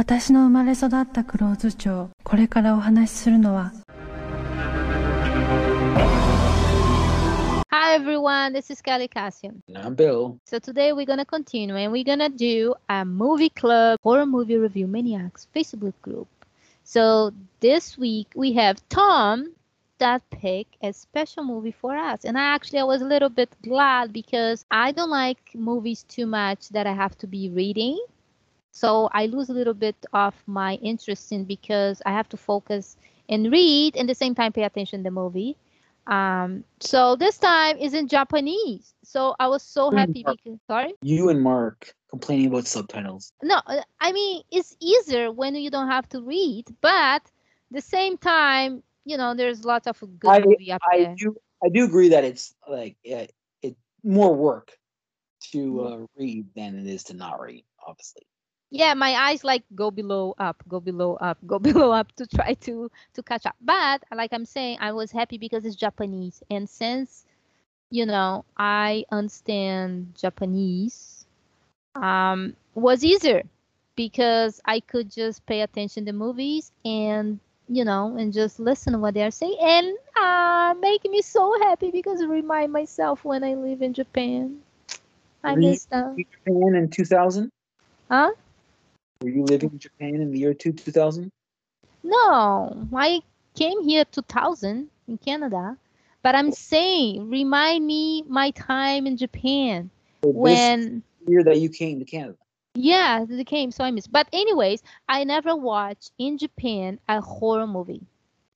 私の生まれ育った黒津町これからお話しするのは Hi everyone, this is Kelly Kassia. And I'm Bill. So today we're gonna continue and we're gonna do a movie club horror movie review maniacs Facebook group. So this week we have Tom that pick a special movie for us. And I actually I was a little bit glad because I don't like movies too much that I have to be reading so I lose a little bit of my interest in because I have to focus and read and the same time pay attention to the movie. Um, so this time is in Japanese. So I was so happy because sorry. You and Mark complaining about subtitles. No, uh, I mean it's easier when you don't have to read, but the same time, you know, there's lots of good I, movie up I there. do I do agree that it's like uh, it more work to Mm-hmm. uh, read than it is to not read. Obviously, yeah my eyes like go below up go below up go below up to try to to catch up. But like i'm saying i was happy because it's japanese. And since you know i understand japanese um was easier because i could just pay attention to the movies and you know and just listen to what they're saying and uh make me so happy because it remind myself when i live in japan. I Were you- miss them. Japan in 2000. huh Were you living in Japan in the year two 2000? No, I came here 2000 in Canada, but I'm saying remind me my time in Japan So when year that you came to Canada. yeah, they came so I missed. But anyways, I never watch in Japan a horror movie.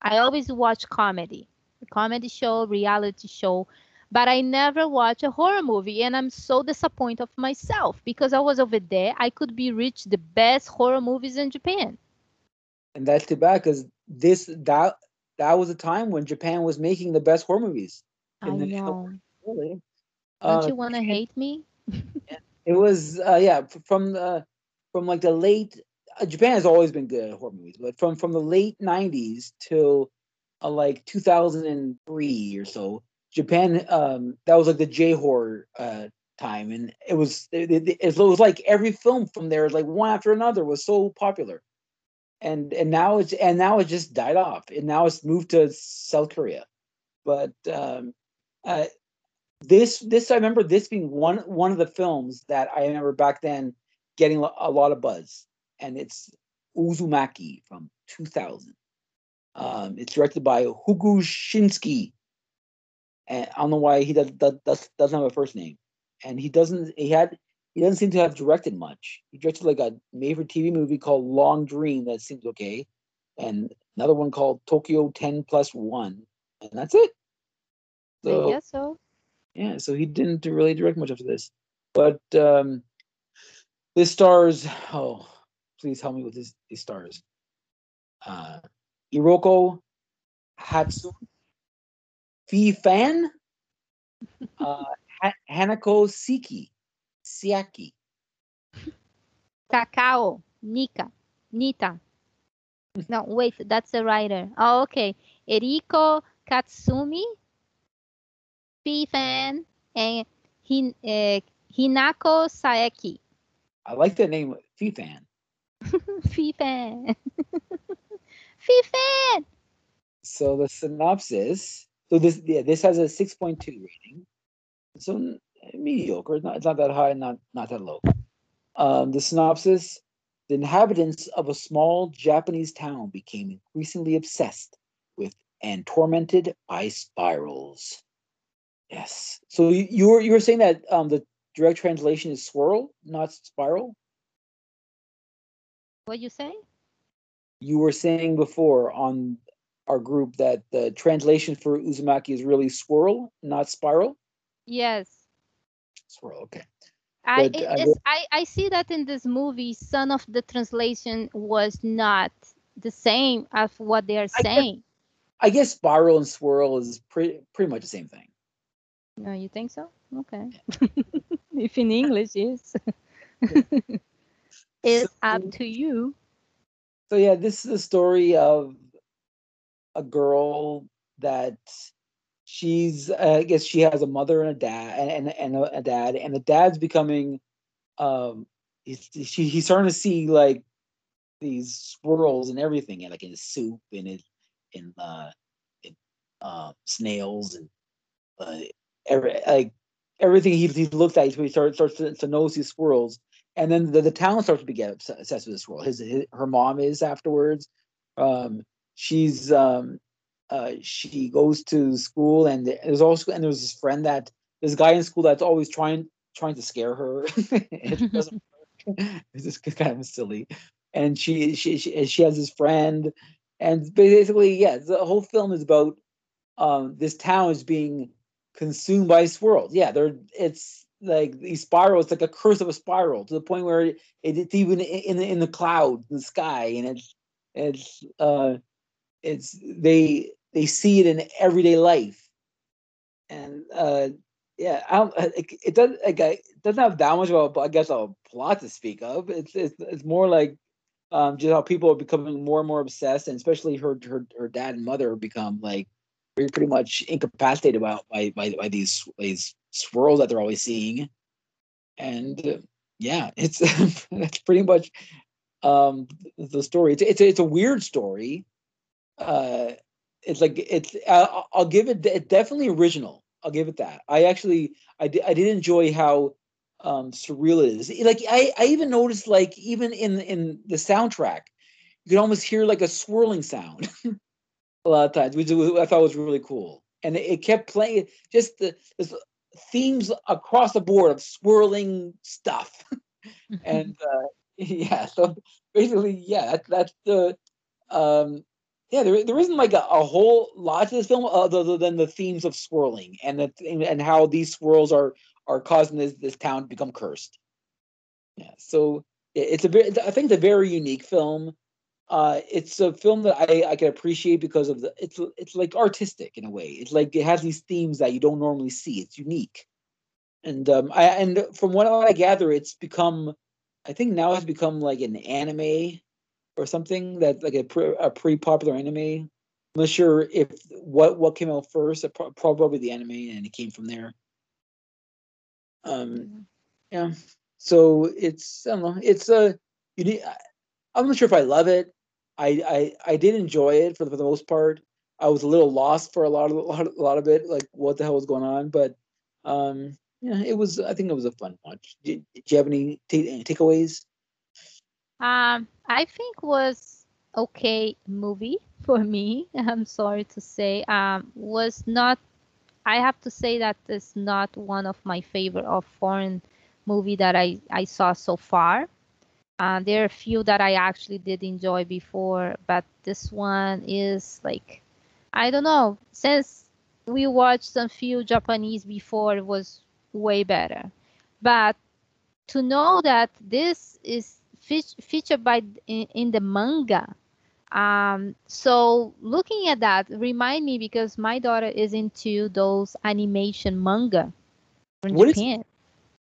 I always watch comedy, comedy show, reality show, but I never watch a horror movie and I'm so disappointed of myself because I was over there. I could be reach the best horror movies in Japan. and that's too bad because this that that was a time when Japan was making the best horror movies. I the- know. Really, Don't Uh, you want to hate me? It was uh, yeah from the from like the late uh, Japan has always been good at horror movies, but from from the late '90s till uh, like 2003 or so, Japan um that was like the J horror uh time, and it was it, it, it was like every film from there like one after another was so popular, and and now it's and now it just died off, and now it's moved to South Korea, but um uh this this I remember this being one one of the films that I remember back then getting a lot of buzz, and it's Uzumaki from 2000. Um, it's directed by Higuchinsky, and I don't know why he does, does, does doesn't have a first name, and he doesn't he had he doesn't seem to have directed much. He directed like a made for TV movie called Long Dream that seems okay, and another one called Tokyo 10 plus one, and that's it. I guess so. Yeah, so he didn't really direct much after this. But um this stars oh please help me with this these stars. Uh Iroko Hatsu Fhi Fan uh Hanako Siki Siaki. Kakao, Nika, Nita. No, wait, that's the writer. Oh, okay. Eriko Katsumi, Fan, and Hin, uh, Hinako Saeki. I like the name Fhi Fan. Fan. Fan. So the synopsis so this yeah, this has a 6.2 rating. So mediocre, it's not, it's not that high, not not that low. Um, the synopsis the inhabitants of a small Japanese town became increasingly obsessed with and tormented by spirals. Yes. So you, you were you were saying that um, the direct translation is swirl, not spiral. What you say? You were saying before on our group that the translation for Uzumaki is really swirl, not spiral. Yes. Swirl. Okay. I, But I I I see that in this movie, some of the translation was not the same as what they are I guess- saying. I guess spiral and swirl is pretty pretty much the same thing. No, you think so? Okay. if in English is. it's up to you. So yeah, this is the story of a girl that she's uh, I guess she has a mother and a dad and and, a, a dad and the dad's becoming um he's he's starting to see like these swirls and everything, and like in soup and in in uh, in uh, snails and uh, every like everything he, he looks at, he starts starts to, to notice these swirls, and then the, the town starts to get obsessed with this swirl. His, his her mom is afterwards. Um, she's um, uh, she goes to school, and there's also and there's this friend that this guy in school that's always trying trying to scare her. it doesn't work. It's just kind of silly. And she she she, she has this friend, and basically, yeah, the whole film is about um, this town is being consumed by swirls. Yeah, they're it's like these It's like a curse of a spiral to the point where it, it's even in the in the clouds, in the sky, and it's it's uh it's they they see it in everyday life, and uh yeah, I don't. It, it doesn't. Like, it doesn't have that much of a, I guess, a plot to speak of. It's it's it's more like um, just how people are becoming more and more obsessed, and especially her her her dad and mother become like pretty much incapacitated by by by, by these these swirls that they're always seeing, and uh, yeah, it's that's pretty much um, the story. It's it's it's a weird story. Uh, it's like it's I'll, I'll give it it's definitely original. I'll give it that. I actually I did I did enjoy how um surreal it is. Like I I even noticed like even in in the soundtrack, you could almost hear like a swirling sound a lot of times, which I thought was really cool. And it, it kept playing just the, the themes across the board of swirling stuff. and uh, yeah, so basically, yeah, that, that's the um yeah, there, there isn't like a, a whole lot to this film other than the themes of swirling and the, and how these swirls are are causing this this town to become cursed. Yeah, so it's a very I think it's a very unique film. Uh, it's a film that I, I can appreciate because of the it's it's like artistic in a way. It's like it has these themes that you don't normally see. It's unique, and um, I and from what I gather, it's become I think now it's become like an anime or something that like a, pre, a pretty popular anime. I'm not sure if what what came out first. Probably the anime, and it came from there. Um, mm-hmm. yeah. So it's I don't know. It's a you need. I'm not sure if I love it. I I I did enjoy it for the, for the most part. I was a little lost for a lot of a lot, a lot of it, like what the hell was going on. But um, yeah, it was. I think it was a fun watch. Do, did you have any t- takeaways? Um, I think was okay movie for me. I'm sorry to say. Um, was not. I have to say that it's not one of my favorite of foreign movie that I I saw so far. Uh, there are a few that I actually did enjoy before, but this one is like, I don't know. Since we watched some few Japanese before, it was way better. But to know that this is featured by in, in the manga. Um, so looking at that remind me because my daughter is into those animation manga from what Japan.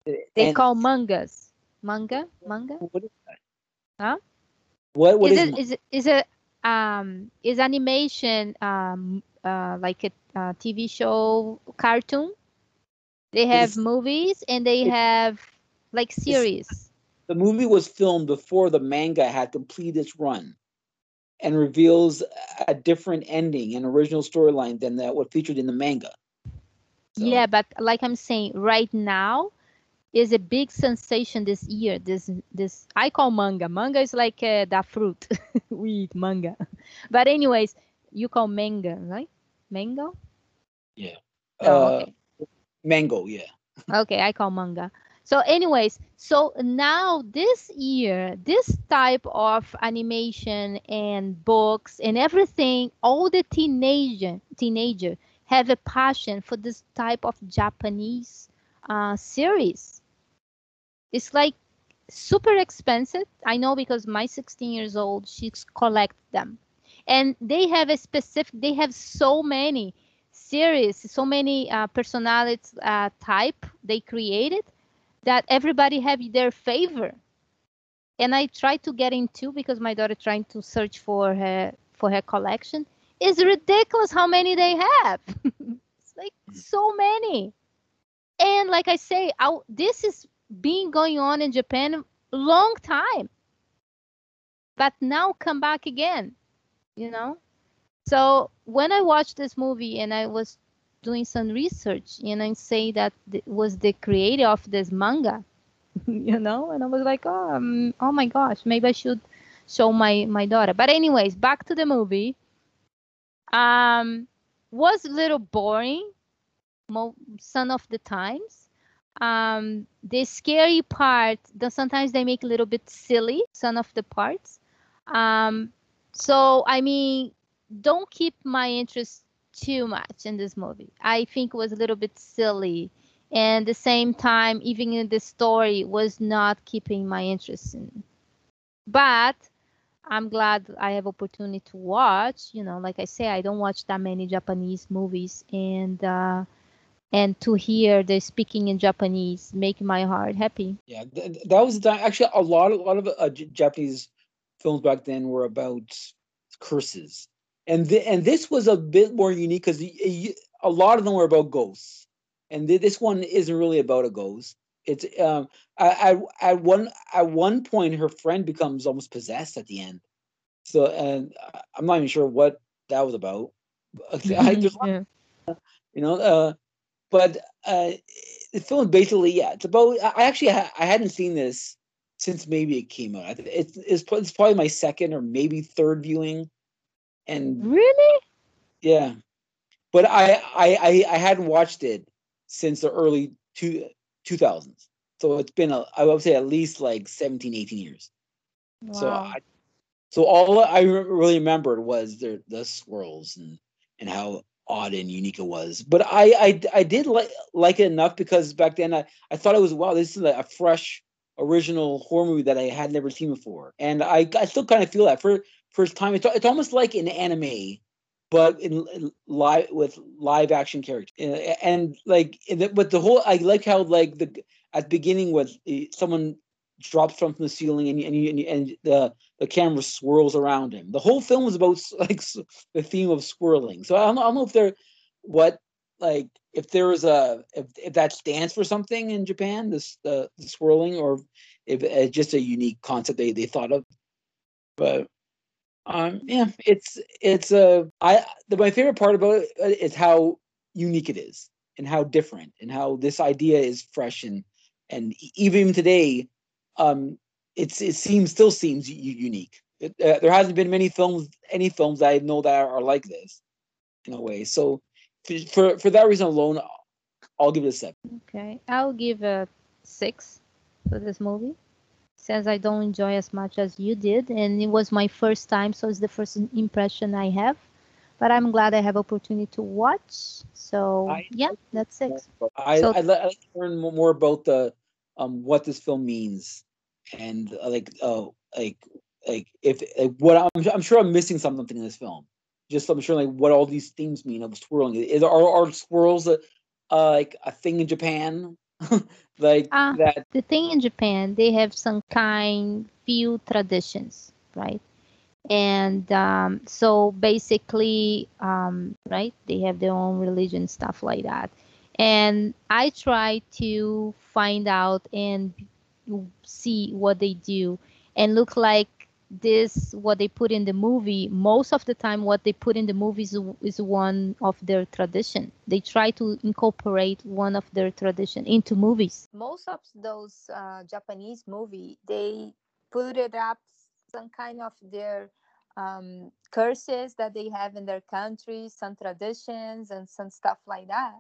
Is, they call mangas. Manga? Manga? What is that? Huh? What what is, is it, is it is it um is animation um uh like a, a TV show cartoon? They have movies and they have like series the movie was filmed before the manga had completed its run and reveals a different ending and original storyline than that what featured in the manga. So. Yeah, but like I'm saying, right now is a big sensation this year. This this I call manga. Manga is like uh, that fruit we eat manga. But anyways, you call manga, right? Mango? Yeah. Oh, uh, okay. Mango, yeah. okay, I call manga. So anyways, so now this year, this type of animation and books and everything, all the teenager teenager have a passion for this type of Japanese uh, series. It's like super expensive. I know because my 16 years old, she collects them. And they have a specific, they have so many series, so many uh, personalities uh, type they created that everybody have their favor. And i try to get into because my daughter trying to search for her for her collection. Is ridiculous how many they have. It's like so many. And like i say I, this is being going on in japan long time. But now come back again, you know? So when I watched this movie and I was doing some research and I say that was the creator of this manga, you know, and I was like, oh, um, oh my gosh, maybe I should show my my daughter. But anyways, back to the movie. Um, was a little boring, mo- some of the times. Um, the scary part, the, sometimes they make a little bit silly, some of the parts. Um, so I mean, don't keep my interest too much in this movie. I think it was a little bit silly. And the same time, even in the story was not keeping my interest in. But I'm glad I have opportunity to watch. You know, like I say, I don't watch that many Japanese movies, and uh, and to hear the speaking in Japanese make my heart happy. Yeah, th- that was the. Actually, a lot, a lot of uh, Japanese films back then were about curses, and th- and this was a bit more unique because a lot of them were about ghosts, and th- this one isn't really about a ghost. It's um, at at one at one point her friend becomes almost possessed at the end. So and I'm not even sure what that was about. I yeah. you know, uh, but uh, the film basically, yeah, it's about. I actually I hadn't seen this since maybe it came out. It's it's, it's probably my second or maybe third viewing, and really, yeah, but I I I, I hadn't watched it since the early two 2000s. So it's been, a, I would say, at least like 17, 18 years. Wow. So, I, so all I really remembered was the the swirls and and how odd and unique it was. But I I, I did like like it enough because back then I, I thought it was wow this is a fresh original horror movie that I had never seen before, and I I still kind of feel that for first time. It's it's almost like an anime but in, in live with live action characters. And, like but the whole i like how like the at the beginning was eh, someone drops from the ceiling and and, and, and the the camera swirls around him. The whole film is about like the theme of swirling. So i don't, I don't know if there what like if there is a if, if that stands for something in japan this the, the swirling or if it's just a unique concept they, they thought of. But um, yeah, it's it's a I the, my favorite part about it uh, how unique it is and how different and how this idea is fresh and and even today, um, it's it seems still seems unique. It, uh, there hasn't been many films, any films that I know that are, are like this, in a way. So, for for that reason alone, I'll give it a seven. Okay, I'll give a six for this movie since I don't enjoy as much as you did, and it was my first time, so it's the first impression I have. But I'm glad I have opportunity to watch. So I, yeah, that's it. I, so, I'd, like to learn more about the um what this film means, and uh, like uh like like if like what I'm I'm sure I'm missing something in this film. Just I'm sure like what all these themes mean of swirling. Is are are squirrels a, uh, like a thing in Japan? like uh, that. The thing in Japan, they have some kind few traditions, right? And um, so basically, um, right, they have their own religion, stuff like that. And I try to find out and see what they do and look like this what they put in the movie most of the time what they put in the movies is, one of their tradition. They try to incorporate one of their tradition into movies. Most of those uh, japanese movie they put it up some kind of their um, curses that they have in their country some traditions and some stuff like that.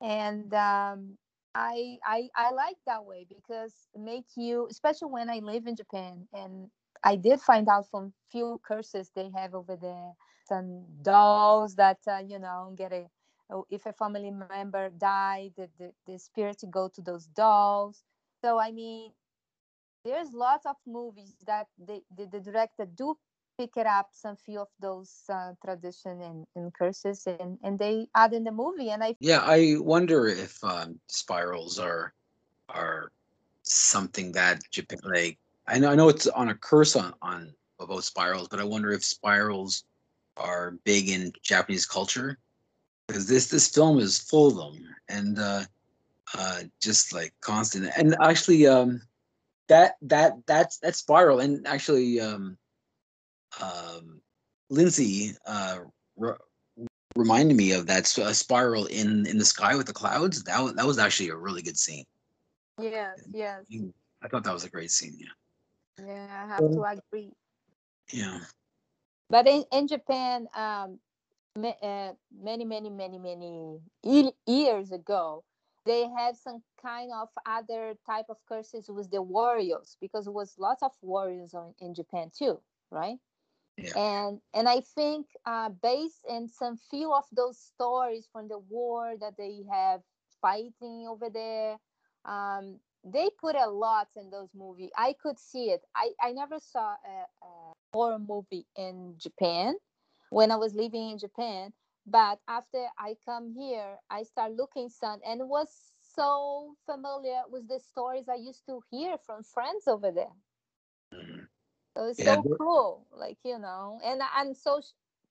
And um, I, I I like that way because make you especially when I live in Japan and I did find out from few curses they have over there. Some dolls that uh, you know get a oh, if a family member died, the, the, the spirit go to those dolls. So I mean, there's lots of movies that the, the, the director do pick it up some few of those uh, tradition and, and curses and, and they add in the movie and i yeah i wonder if um, spirals are are something that japan like I know I know it's on a curse on on about spirals, but I wonder if spirals are big in Japanese culture because this this film is full of them and uh, uh, just like constant. And actually, um, that that that's that spiral and actually um, um, Lindsay uh, re- reminded me of that uh, spiral in in the sky with the clouds. That was, that was actually a really good scene. Yes, yes. I thought that was a great scene. Yeah, Yeah, I have to agree. yeah, But in, in Japan, um, ma- uh, many, many, many, many ye- years ago, they had some kind of other type of curses with the warriors because it was lots of warriors on, in Japan too, right? Yeah. And and I think uh, based in some few of those stories from the war that they have fighting over there, um, they put a lot in those movies. I could see it. I, I never saw a, a horror movie in Japan when I was living in Japan. But after I come here, I start looking some and was so familiar with the stories I used to hear from friends over there. Mhm. So it's Yeah, so cool, like you know. And I'm so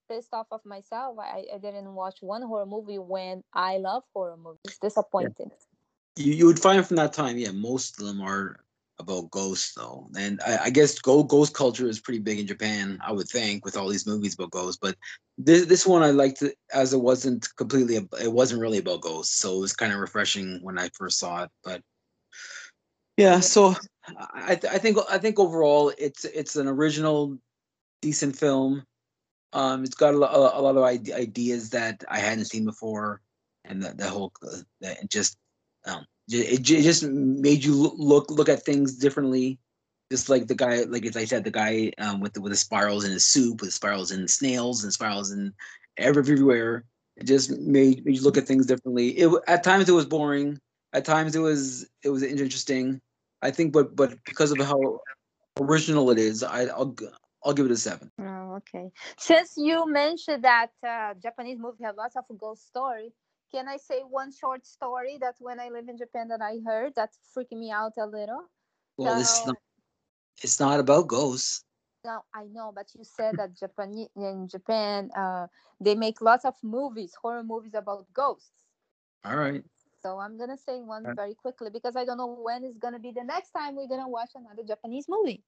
pissed off of myself. I, I didn't watch one horror movie when I love horror movies. Disappointed. You you would find from that time. Yeah, most of them are about ghosts though, and I, I guess go ghost culture is pretty big in Japan. I would think with all these movies about ghosts, but this this one I liked it as it wasn't completely it wasn't really about ghosts, so it was kind of refreshing when I first saw it. But yeah, so I th- I think I think overall it's it's an original, decent film. Um, it's got a, lo- a lot of ideas that I hadn't seen before, and the, the whole uh, just um it, it just made you look look at things differently. Just like the guy, like as I said, the guy um, with the with the spirals in his soup, with spirals in snails and spirals in everywhere. It just made, made you look at things differently. It at times it was boring. At times it was it was interesting. I think, but but because of how original it is, I, I'll g- I'll give it a seven. Oh, okay. Since you mentioned that uh, Japanese movie have lots of ghost story, can I say one short story that when I live in Japan that I heard that freaked me out a little? Well, So- not, it's not about ghosts. No, I know, but you said that Japan in Japan, uh, they make lots of movies, horror movies about ghosts. All right. So I'm gonna say one very quickly because I don't know when is gonna be the next time we're gonna watch another Japanese movie.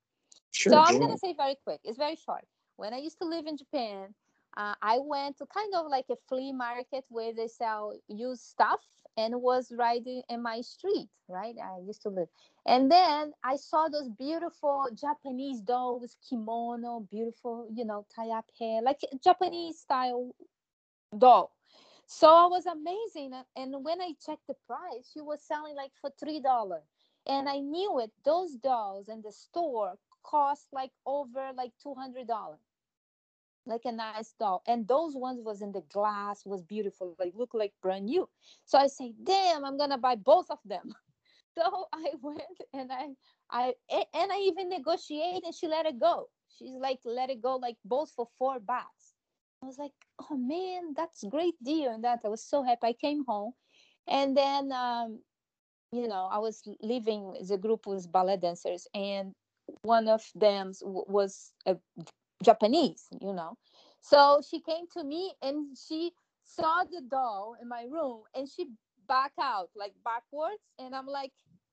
Sure. so I'm go gonna say very quick. It's very short. When I used to live in Japan, uh, I went to kind of like a flea market where they sell used stuff, and was riding in my street. Right, I used to live, and then I saw those beautiful Japanese dolls, kimono, beautiful, you know, tie up hair, like Japanese style doll. So I was amazing, and- when I checked the price, she was selling like for three dollars and I knew it. Those dolls in the store cost like over like two hundred dollars, like a nice doll. And those ones was in the glass, was beautiful, like look like brand new. So I say, damn, I'm gonna buy both of them. So I went and i i and I even negotiated, and she let it go. She's like, let it go, like both for four bucks. I was like, oh man, that's great deal. And that I was so happy. I came home, and then um, you know, I was living the group was ballet dancers, and one of them was a Japanese, you know. So she came to me and she saw the doll in my room and she back out like backwards. And I'm like,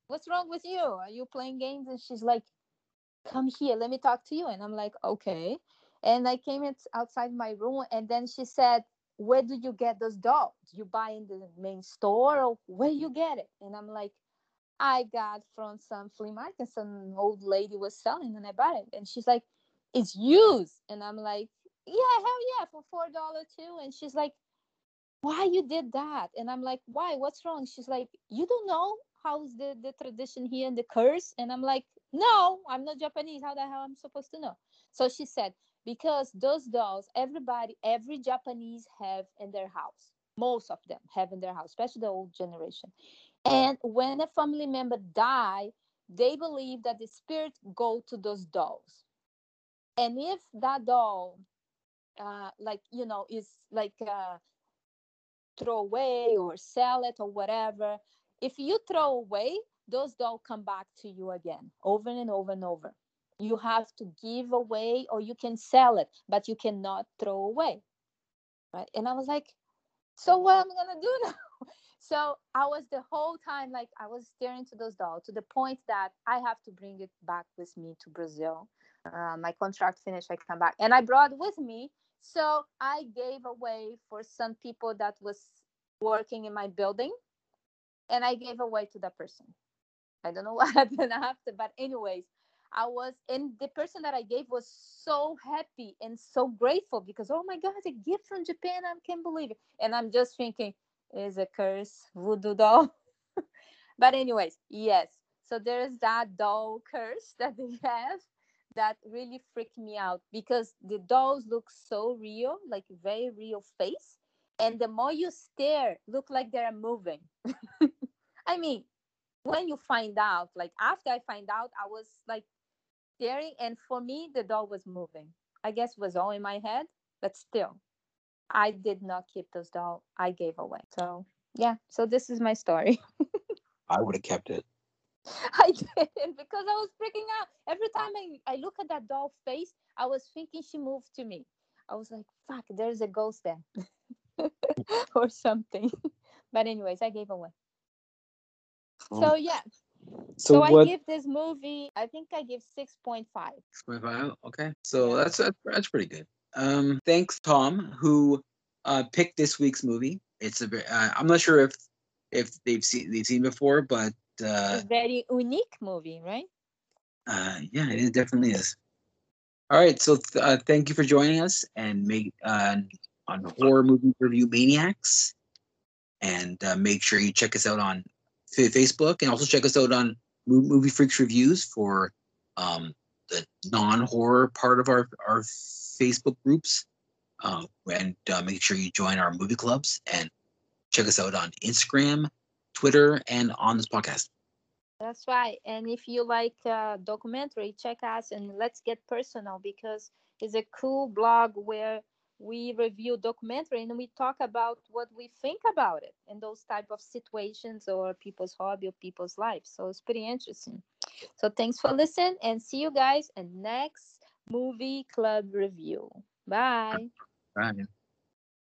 What's wrong with you? Are you playing games? And she's like, Come here, let me talk to you. And I'm like, Okay. And I came outside my room and then she said, Where do you get those dolls? You buy in the main store or where you get it? And I'm like, I got from some flea market. Some old lady was selling, and I bought it. And she's like, "It's used," and I'm like, "Yeah, hell yeah, for four dollar too." And she's like, "Why you did that?" And I'm like, "Why? What's wrong?" She's like, "You don't know how's the the tradition here and the curse?" And I'm like, "No, I'm not Japanese. How the hell I'm supposed to know?" So she said, "Because those dolls, everybody, every Japanese have in their house. Most of them have in their house, especially the old generation." And when a family member die, they believe that the spirit go to those dolls. And if that doll, uh, like you know, is like uh, throw away or sell it or whatever, if you throw away, those dolls come back to you again, over and over and over. You have to give away or you can sell it, but you cannot throw away. Right? And I was like, so what am I gonna do now? So I was the whole time like I was staring to those dolls to the point that I have to bring it back with me to Brazil uh, my contract finished, I come back, and I brought with me. So I gave away for some people that was working in my building, and I gave away to that person. I don't know what happened after, but anyways, I was, and the person that I gave was so happy and so grateful because, oh my God, a gift from Japan. I can't believe it. And I'm just thinking, is a curse, voodoo doll. but, anyways, yes. So there's that doll curse that they have that really freaked me out because the dolls look so real, like very real face. And the more you stare, look like they're moving. I mean, when you find out, like after I find out, I was like staring, and for me, the doll was moving. I guess was all in my head, but still, I did not keep those doll. I gave away. So yeah, so this is my story. I would have kept it. I didn't because I was freaking out. Every time I, I look at that doll face, I was thinking she moved to me. I was like, fuck, there's a ghost there. or something. but anyways, I gave away. So yeah. So, So, I what? give this movie, I think I give 6.5. 6.5. Okay, so that's that's that's pretty good. Um, thanks Tom, who uh picked this week's movie. It's a very, uh, I'm not sure if if they've seen they've seen before, but uh, very unique movie, right? uh yeah, it definitely is. All right, so th- uh, thank you for joining us and make uh, on horror movie review maniacs, and uh, make sure you check us out on Fa- Facebook and also check us out on Mo- Movie Freaks reviews for um, the non-horror part of our our Facebook groups, uh, and uh, make sure you join our movie clubs and check us out on Instagram, Twitter, and on this podcast. That's right. And if you like uh, documentary, check us and let's get personal because it's a cool blog where we review documentary and we talk about what we think about it in those type of situations or people's hobby or people's lives. So it's pretty interesting. So thanks for listening and see you guys in next movie club review. Bye. Right.